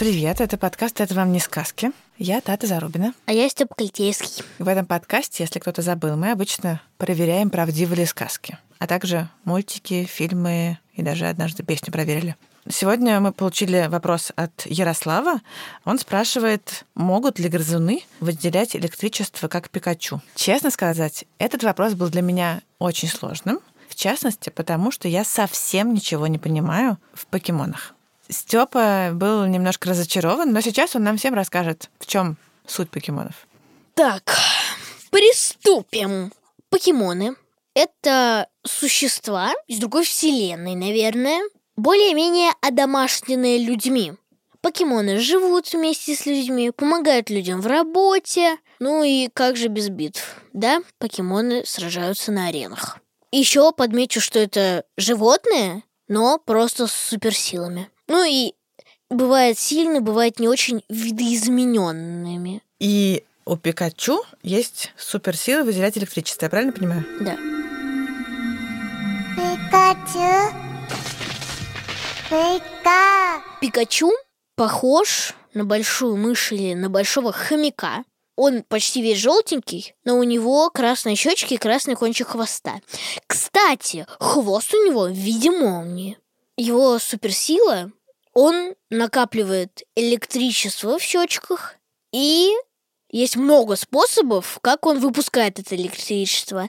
Привет, это подкаст «Это вам не сказки». Я Тата Зарубина. А я Степ Кальтейский. В этом подкасте, если кто-то забыл, мы обычно проверяем, правдивы ли сказки, а также мультики, фильмы и даже однажды песню проверили. Сегодня мы получили вопрос от Ярослава. Он спрашивает, могут ли грызуны выделять электричество как Пикачу? Честно сказать, этот вопрос был для меня очень сложным. В частности, потому что я совсем ничего не понимаю в покемонах. Степа был немножко разочарован, но сейчас он нам всем расскажет, в чем суть покемонов. Так, приступим. Покемоны — это существа из другой вселенной, наверное, более-менее одомашненные людьми. Покемоны живут вместе с людьми, помогают людям в работе. Ну и как же без битв, да? Покемоны сражаются на аренах. Еще подмечу, что это животные, но просто с суперсилами. Ну и бывает сильно, бывает не очень видоизмененными. И у Пикачу есть суперсила выделять электричество, я правильно понимаю? Да. Пикачу. Пика. Пикачу похож на большую мышь или на большого хомяка. Он почти весь желтенький, но у него красные щечки и красный кончик хвоста. Кстати, хвост у него в виде молнии. Его суперсила он накапливает электричество в щечках, и есть много способов, как он выпускает это электричество.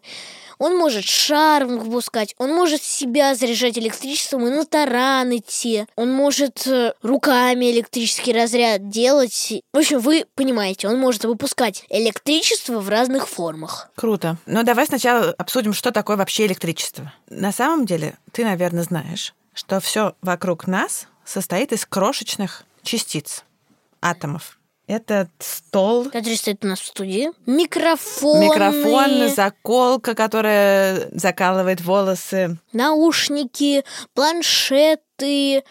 Он может шар выпускать, он может себя заряжать электричеством и на таран идти, он может э, руками электрический разряд делать. В общем, вы понимаете, он может выпускать электричество в разных формах. Круто. Но давай сначала обсудим, что такое вообще электричество. На самом деле, ты, наверное, знаешь, что все вокруг нас состоит из крошечных частиц, атомов. Это стол, Который стоит у нас в студии. Микрофоны. микрофон, заколка, которая закалывает волосы. наушники, планшеты,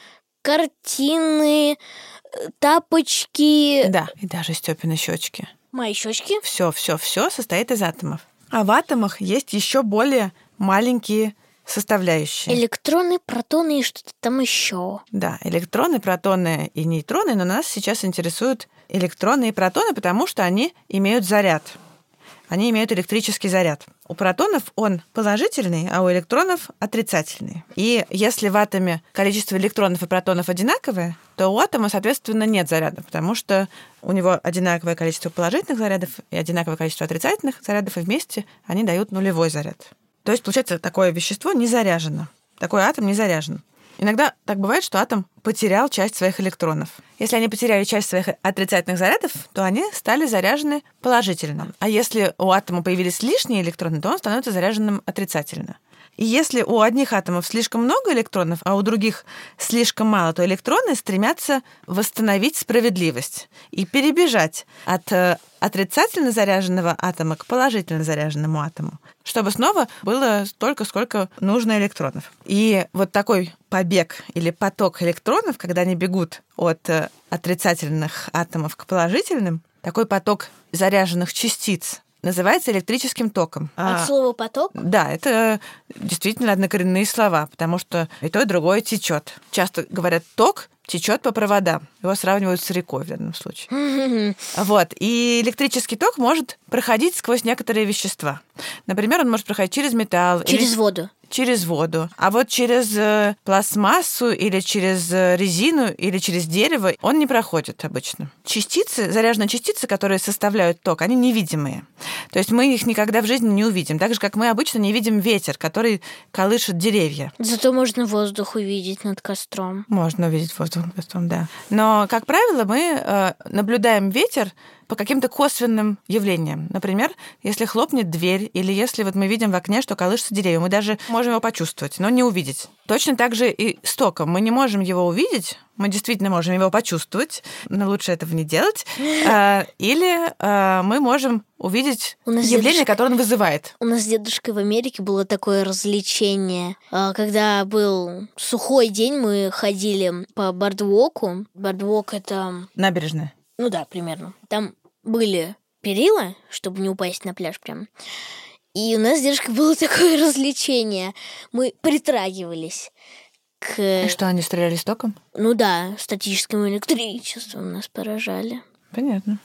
картины, э, тапочки. Да, и даже Степины щечки. Мои щечки. Все, все, все состоит из атомов. А в атомах есть еще более маленькие составляющие. Электроны, протоны и что-то там еще. Да, электроны, протоны и нейтроны, но нас сейчас интересуют электроны и протоны, потому что они имеют заряд. Они имеют электрический заряд. У протонов он положительный, а у электронов отрицательный. И если в атоме количество электронов и протонов одинаковое, то у атома, соответственно, нет заряда, потому что у него одинаковое количество положительных зарядов и одинаковое количество отрицательных зарядов, и вместе они дают нулевой заряд. То есть, получается, такое вещество не заряжено. Такой атом не заряжен. Иногда так бывает, что атом потерял часть своих электронов. Если они потеряли часть своих отрицательных зарядов, то они стали заряжены положительно. А если у атома появились лишние электроны, то он становится заряженным отрицательно. И если у одних атомов слишком много электронов, а у других слишком мало, то электроны стремятся восстановить справедливость и перебежать от э, отрицательно заряженного атома к положительно заряженному атому, чтобы снова было столько, сколько нужно электронов. И вот такой побег или поток электронов, когда они бегут от э, отрицательных атомов к положительным, такой поток заряженных частиц называется электрическим током. От А, слова поток. да, это действительно однокоренные слова, потому что и то, и другое течет. Часто говорят ток течет по проводам. Его сравнивают с рекой в данном случае. Вот. И электрический ток может проходить сквозь некоторые вещества. Например, он может проходить через металл. или Через воду. Через воду. А вот через э, пластмассу или через э, резину или через дерево он не проходит обычно. Частицы, заряженные частицы, которые составляют ток, они невидимые. То есть мы их никогда в жизни не увидим. Так же, как мы обычно не видим ветер, который колышет деревья. Зато можно воздух увидеть над костром. Можно увидеть воздух над костром, да. Но, как правило, мы э, наблюдаем ветер по каким-то косвенным явлениям. Например, если хлопнет дверь, или если вот мы видим в окне, что колышется деревья, мы даже можем его почувствовать, но не увидеть. Точно так же и с током. Мы не можем его увидеть, мы действительно можем его почувствовать, но лучше этого не делать. А, Или а, мы можем увидеть явление, дедушка- которое он вызывает. У нас с дедушкой в Америке было такое развлечение. А, Когда был сухой день, мы ходили по бардвоку. Бардвок — это... Набережная. Ну да, примерно. Там были перила, чтобы не упасть на пляж прям. И у нас с дедушкой было такое развлечение. Мы притрагивались к... И что, они стреляли с током? Ну да, статическому электричеству нас поражали. Понятно.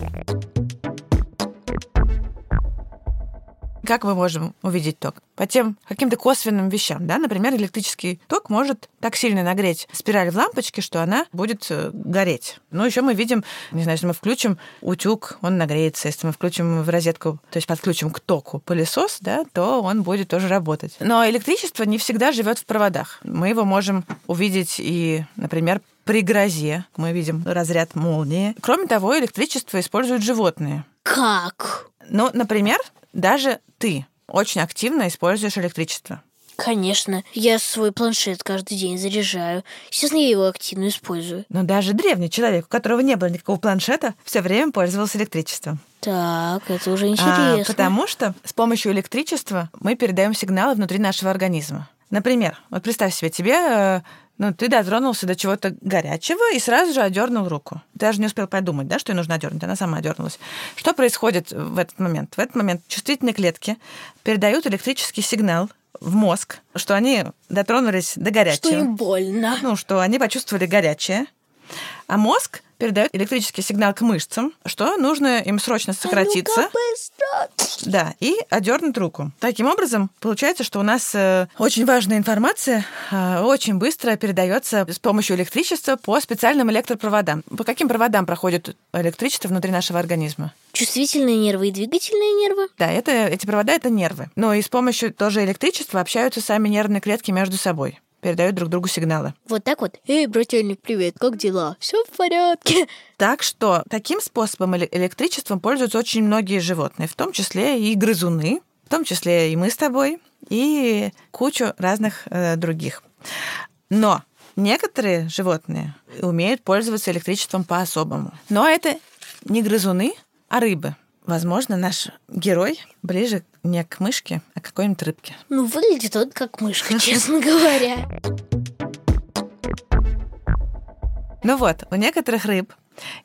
Как мы можем увидеть ток? По тем каким-то косвенным вещам, да? Например, электрический ток может так сильно нагреть спираль в лампочке, что она будет э, гореть. Ну, еще мы видим, не знаю, если мы включим утюг, он нагреется. Если мы включим в розетку, то есть подключим к току пылесос, да, то он будет тоже работать. Но электричество не всегда живет в проводах. Мы его можем увидеть и, например, при грозе мы видим разряд молнии. Кроме того, электричество используют животные. Как? Ну, например, даже ты очень активно используешь электричество. Конечно, я свой планшет каждый день заряжаю. Естественно, я его активно использую. Но даже древний человек, у которого не было никакого планшета, все время пользовался электричеством. Так, это уже А, интересно. потому что с помощью электричества мы передаем сигналы внутри нашего организма. Например, вот представь себе, тебе, э, ну, ты дотронулся до чего-то горячего и сразу же одернул руку. Ты даже не успел подумать, да, что ей нужно одернуть, она сама одернулась. Что происходит в этот момент? В этот момент чувствительные клетки передают электрический сигнал в мозг, что они дотронулись до горячего. Что им больно. ну, что они почувствовали горячее, а мозг передает электрический сигнал к мышцам, что нужно им срочно сократиться. А быстро. Да, и одернуть руку. Таким образом, получается, что у нас э, очень важная информация э, очень быстро передается с помощью электричества по специальным электропроводам. По каким проводам проходит электричество внутри нашего организма? Чувствительные нервы и двигательные нервы. Да, это, эти провода — это нервы. Но и с помощью тоже электричества общаются сами нервные клетки между собой, передают друг другу сигналы. Вот так вот. Эй, брательник, привет, как дела? Все в порядке. Так что таким способом эле- электричеством пользуются очень многие животные, в том числе и грызуны, в том числе и мы с тобой, и кучу разных э, других. Но некоторые животные умеют пользоваться электричеством по-особому. Но это не грызуны, а рыбы. Возможно, наш герой ближе не к мышке, а к какой-нибудь рыбке. Ну, выглядит он как мышка, честно говоря. Ну вот, у некоторых рыб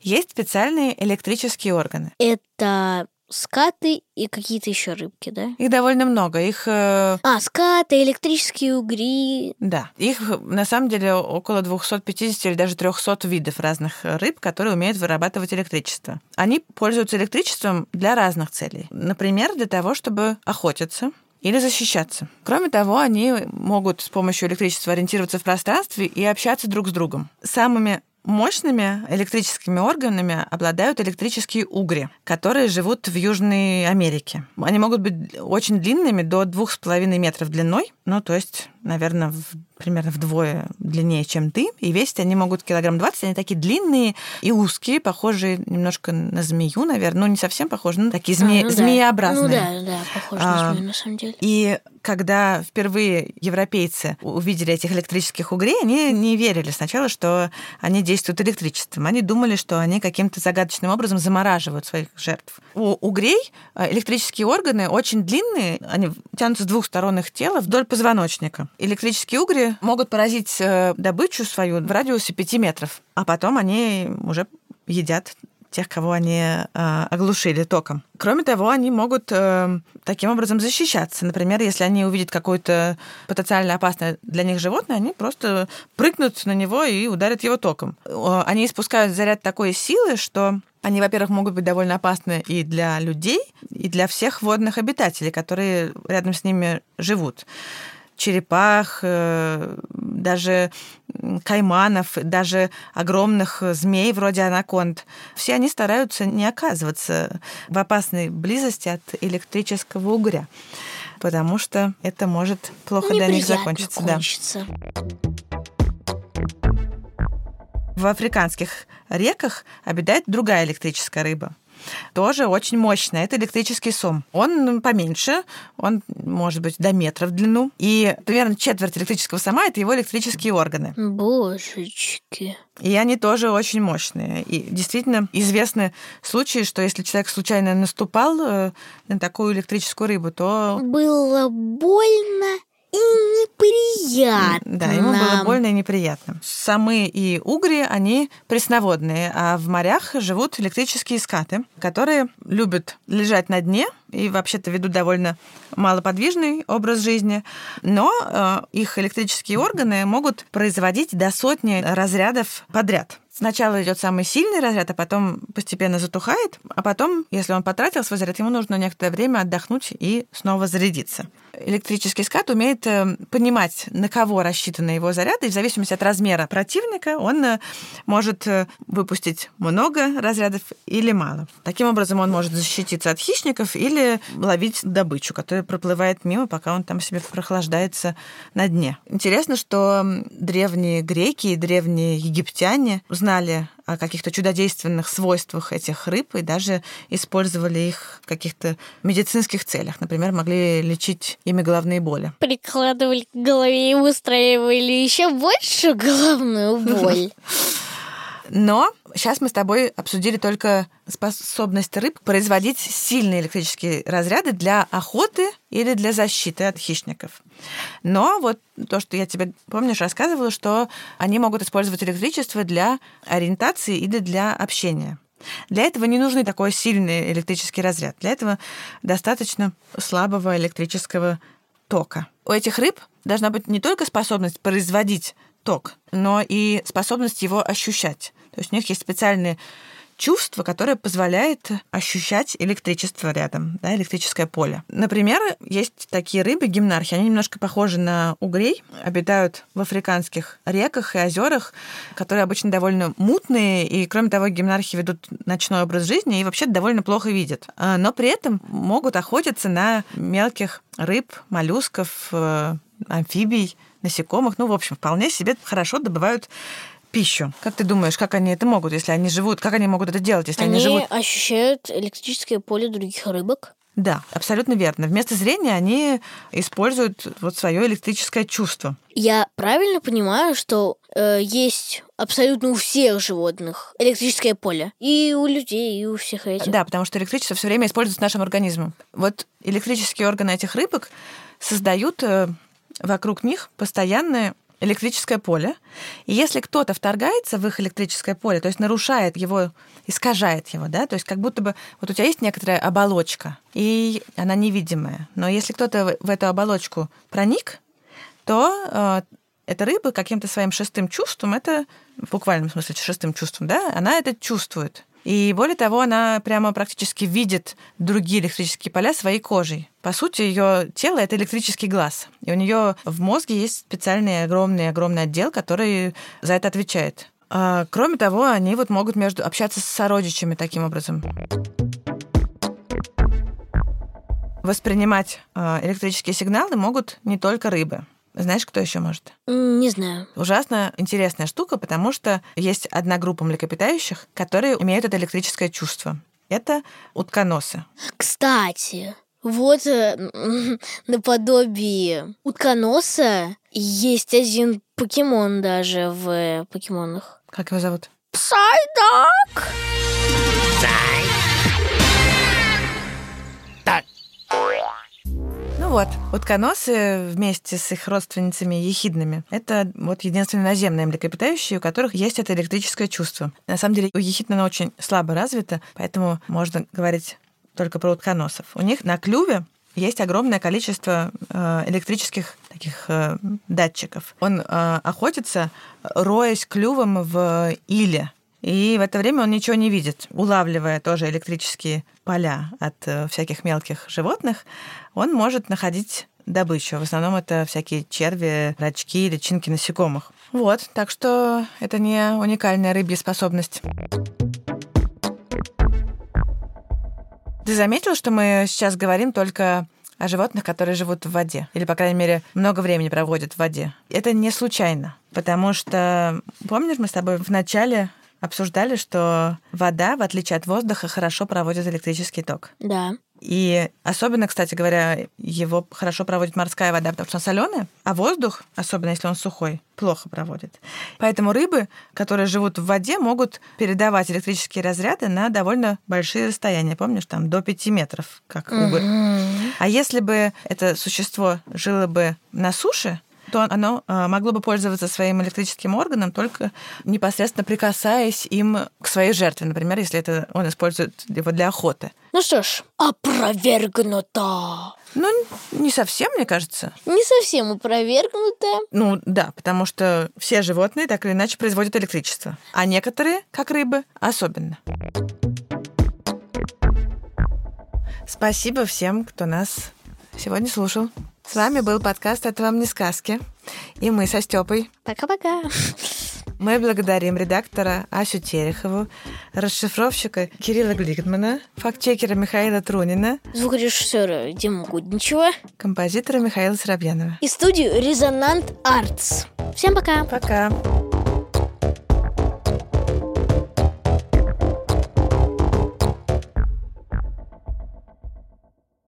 есть специальные электрические органы. Это скаты и какие-то еще рыбки, да? Их довольно много. Их э, А, скаты, электрические угри. Да, их на самом деле около 250 или даже 300 видов разных рыб, которые умеют вырабатывать электричество. Они пользуются электричеством для разных целей. Например, для того, чтобы охотиться или защищаться. Кроме того, они могут с помощью электричества ориентироваться в пространстве и общаться друг с другом. Самыми мощными электрическими органами обладают электрические угри, которые живут в Южной Америке. Они могут быть очень длинными, до двух с половиной метров длиной, ну, то есть, наверное, в, примерно вдвое длиннее, чем ты, и весить они могут килограмм 20, они такие длинные и узкие, похожие немножко на змею, наверное, ну, не совсем похожие, ну, такие зме... А, ну да. змееобразные. Ну да, да, похоже А, на змею, на самом деле. И когда впервые европейцы увидели этих электрических угрей, они не верили сначала, что они действуют электричеством. Они думали, что они каким-то загадочным образом замораживают своих жертв. У угрей э, электрические органы очень длинные, они тянутся с двух сторон их тела вдоль позвоночника. Электрические угри могут поразить э, добычу свою в радиусе 5 метров, а потом они уже едят тех, кого они э, оглушили током. Кроме того, они могут э, таким образом защищаться. Например, если они увидят какое-то потенциально опасное для них животное, они просто прыгнут на него и ударят его током. Они испускают заряд такой силы, что они, во-первых, могут быть довольно опасны и для людей, и для всех водных обитателей, которые рядом с ними живут черепах, э, даже кайманов, даже огромных змей вроде анаконд. Все они стараются не оказываться в опасной близости от электрического угря, потому что это может плохо для них закончиться. Да. кончится. В африканских реках обитает другая электрическая рыба. Тоже очень мощный. Это электрический сом. Он поменьше, он может быть до метра в длину. И примерно четверть электрического сома – это его электрические органы. Божечки. И они тоже очень мощные. И действительно известны случаи, что если человек случайно наступал э, на такую электрическую рыбу, то Было больно и неприятно. Да, ему было больно и неприятно. Самы и угри, они пресноводные, а в морях живут электрические скаты, которые любят лежать на дне и вообще-то ведут довольно малоподвижный образ жизни, но э, их электрические органы могут производить до сотни разрядов подряд. Сначала идет самый сильный разряд, а потом постепенно затухает, а потом, если он потратил свой заряд, ему нужно некоторое время отдохнуть и снова зарядиться. Электрический скат умеет э, понимать, на кого рассчитаны его заряды, и в зависимости от размера противника он э, может э, выпустить много разрядов или мало. Таким образом, он может защититься от хищников или ловить добычу, которая проплывает мимо, пока он там себе прохлаждается на дне. Интересно, что древние греки и древние египтяне знали о каких-то чудодейственных свойствах этих рыб и даже использовали их в каких-то медицинских целях. Например, могли лечить ими головные боли. Прикладывали к голове и устраивали еще большую головную боль. Но сейчас мы с тобой обсудили только способность рыб производить сильные электрические разряды для охоты или для защиты от хищников. Но вот то, что я тебе, помнишь, рассказывала, что они могут использовать электричество для ориентации или для общения. Для этого не нужны такой сильный электрический разряд. Для этого достаточно слабого электрического тока. У этих рыб должна быть не только способность производить ток, но и способность его ощущать. То есть у них есть специальные чувство, которое позволяет ощущать электричество рядом, да, электрическое поле. Например, есть такие рыбы, гимнархи, они немножко похожи на угрей, обитают в африканских реках и озерах, которые обычно довольно мутные, и, кроме того, гимнархи ведут ночной образ жизни и вообще довольно плохо видят. А, но при этом могут охотиться на мелких рыб, моллюсков, э, амфибий, насекомых. Ну, в общем, вполне себе хорошо добывают пищу. Как ты думаешь, как они это могут, если они живут? Как они могут это делать, если они, Они живут? ощущают электрическое поле других рыбок. Да, абсолютно верно. Вместо зрения они используют вот свое электрическое чувство. Я правильно понимаю, что э, есть абсолютно у всех животных электрическое поле. И у людей, и у всех этих. Да, потому что электричество все время используется нашим организмом. Вот электрические органы этих рыбок создают э, вокруг них постоянное электрическое поле. И если кто-то вторгается в их электрическое поле, то есть нарушает его, искажает его, да, то есть как будто бы вот у тебя есть некоторая оболочка, и она невидимая. Но если кто-то в эту оболочку проник, то э, эта рыба каким-то своим шестым чувством, это в буквальном смысле шестым чувством, да, она это чувствует. И более того, она прямо практически видит другие электрические поля своей кожей. По сути, ее тело это электрический глаз. И у нее в мозге есть специальный огромный-огромный отдел, который за это отвечает. А, кроме того, они вот могут между общаться с сородичами таким образом. Воспринимать а, электрические сигналы могут не только рыбы. Знаешь, кто еще может? Не знаю. Ужасно интересная штука, потому что есть одна группа млекопитающих, которые имеют это электрическое чувство. Это утконосы. Кстати, вот э, наподобие утконоса есть один покемон даже в покемонах. Как его зовут? Псайдак! Ну вот, утконосы вместе с их родственницами ехидными. Это вот единственные наземные млекопитающие, у которых есть это электрическое чувство. На самом деле у ехидн оно очень слабо развито, поэтому можно говорить только про утконосов. У них на клюве есть огромное количество э, электрических таких э, датчиков. Он э, охотится, роясь клювом в иле. И в это время он ничего не видит. Улавливая тоже электрические поля от э, всяких мелких животных, он может находить добычу. В основном это всякие черви, рачки, личинки насекомых. Вот, так что это не уникальная рыбья способность. Ты заметил, что мы сейчас говорим только о животных, которые живут в воде, или, по крайней мере, много времени проводят в воде. Это не случайно, потому что, помнишь, мы с тобой в начале обсуждали, что вода, в отличие от воздуха, хорошо проводит электрический ток. Да. И особенно, кстати говоря, его хорошо проводит морская вода, потому что она соленая, а воздух, особенно если он сухой, плохо проводит. Поэтому рыбы, которые живут в воде, могут передавать электрические разряды на довольно большие расстояния. Помнишь, там до 5 метров, как угорь. А если бы это существо жило бы на суше, то оно а, могло бы пользоваться своим электрическим органом только непосредственно прикасаясь им к своей жертве. Например, если это он использует его для охоты. Ну что ж, опровергнуто. Ну, не совсем, мне кажется. Не совсем опровергнуто. Ну, да, потому что все животные так или иначе производят электричество. А некоторые, как рыбы, особенно. Спасибо всем, кто нас сегодня слушал. С вами был подкаст «Это вам не сказки». И мы со Степой. Пока-пока. Мы благодарим редактора Асю Терехову, расшифровщика Кирилла Гликмана, фактчекера Михаила Трунина, Звукорежиссера Диму Гудничева композитора Михаила Соробьянова. и студию Резонант Артс. Всем пока. Пока.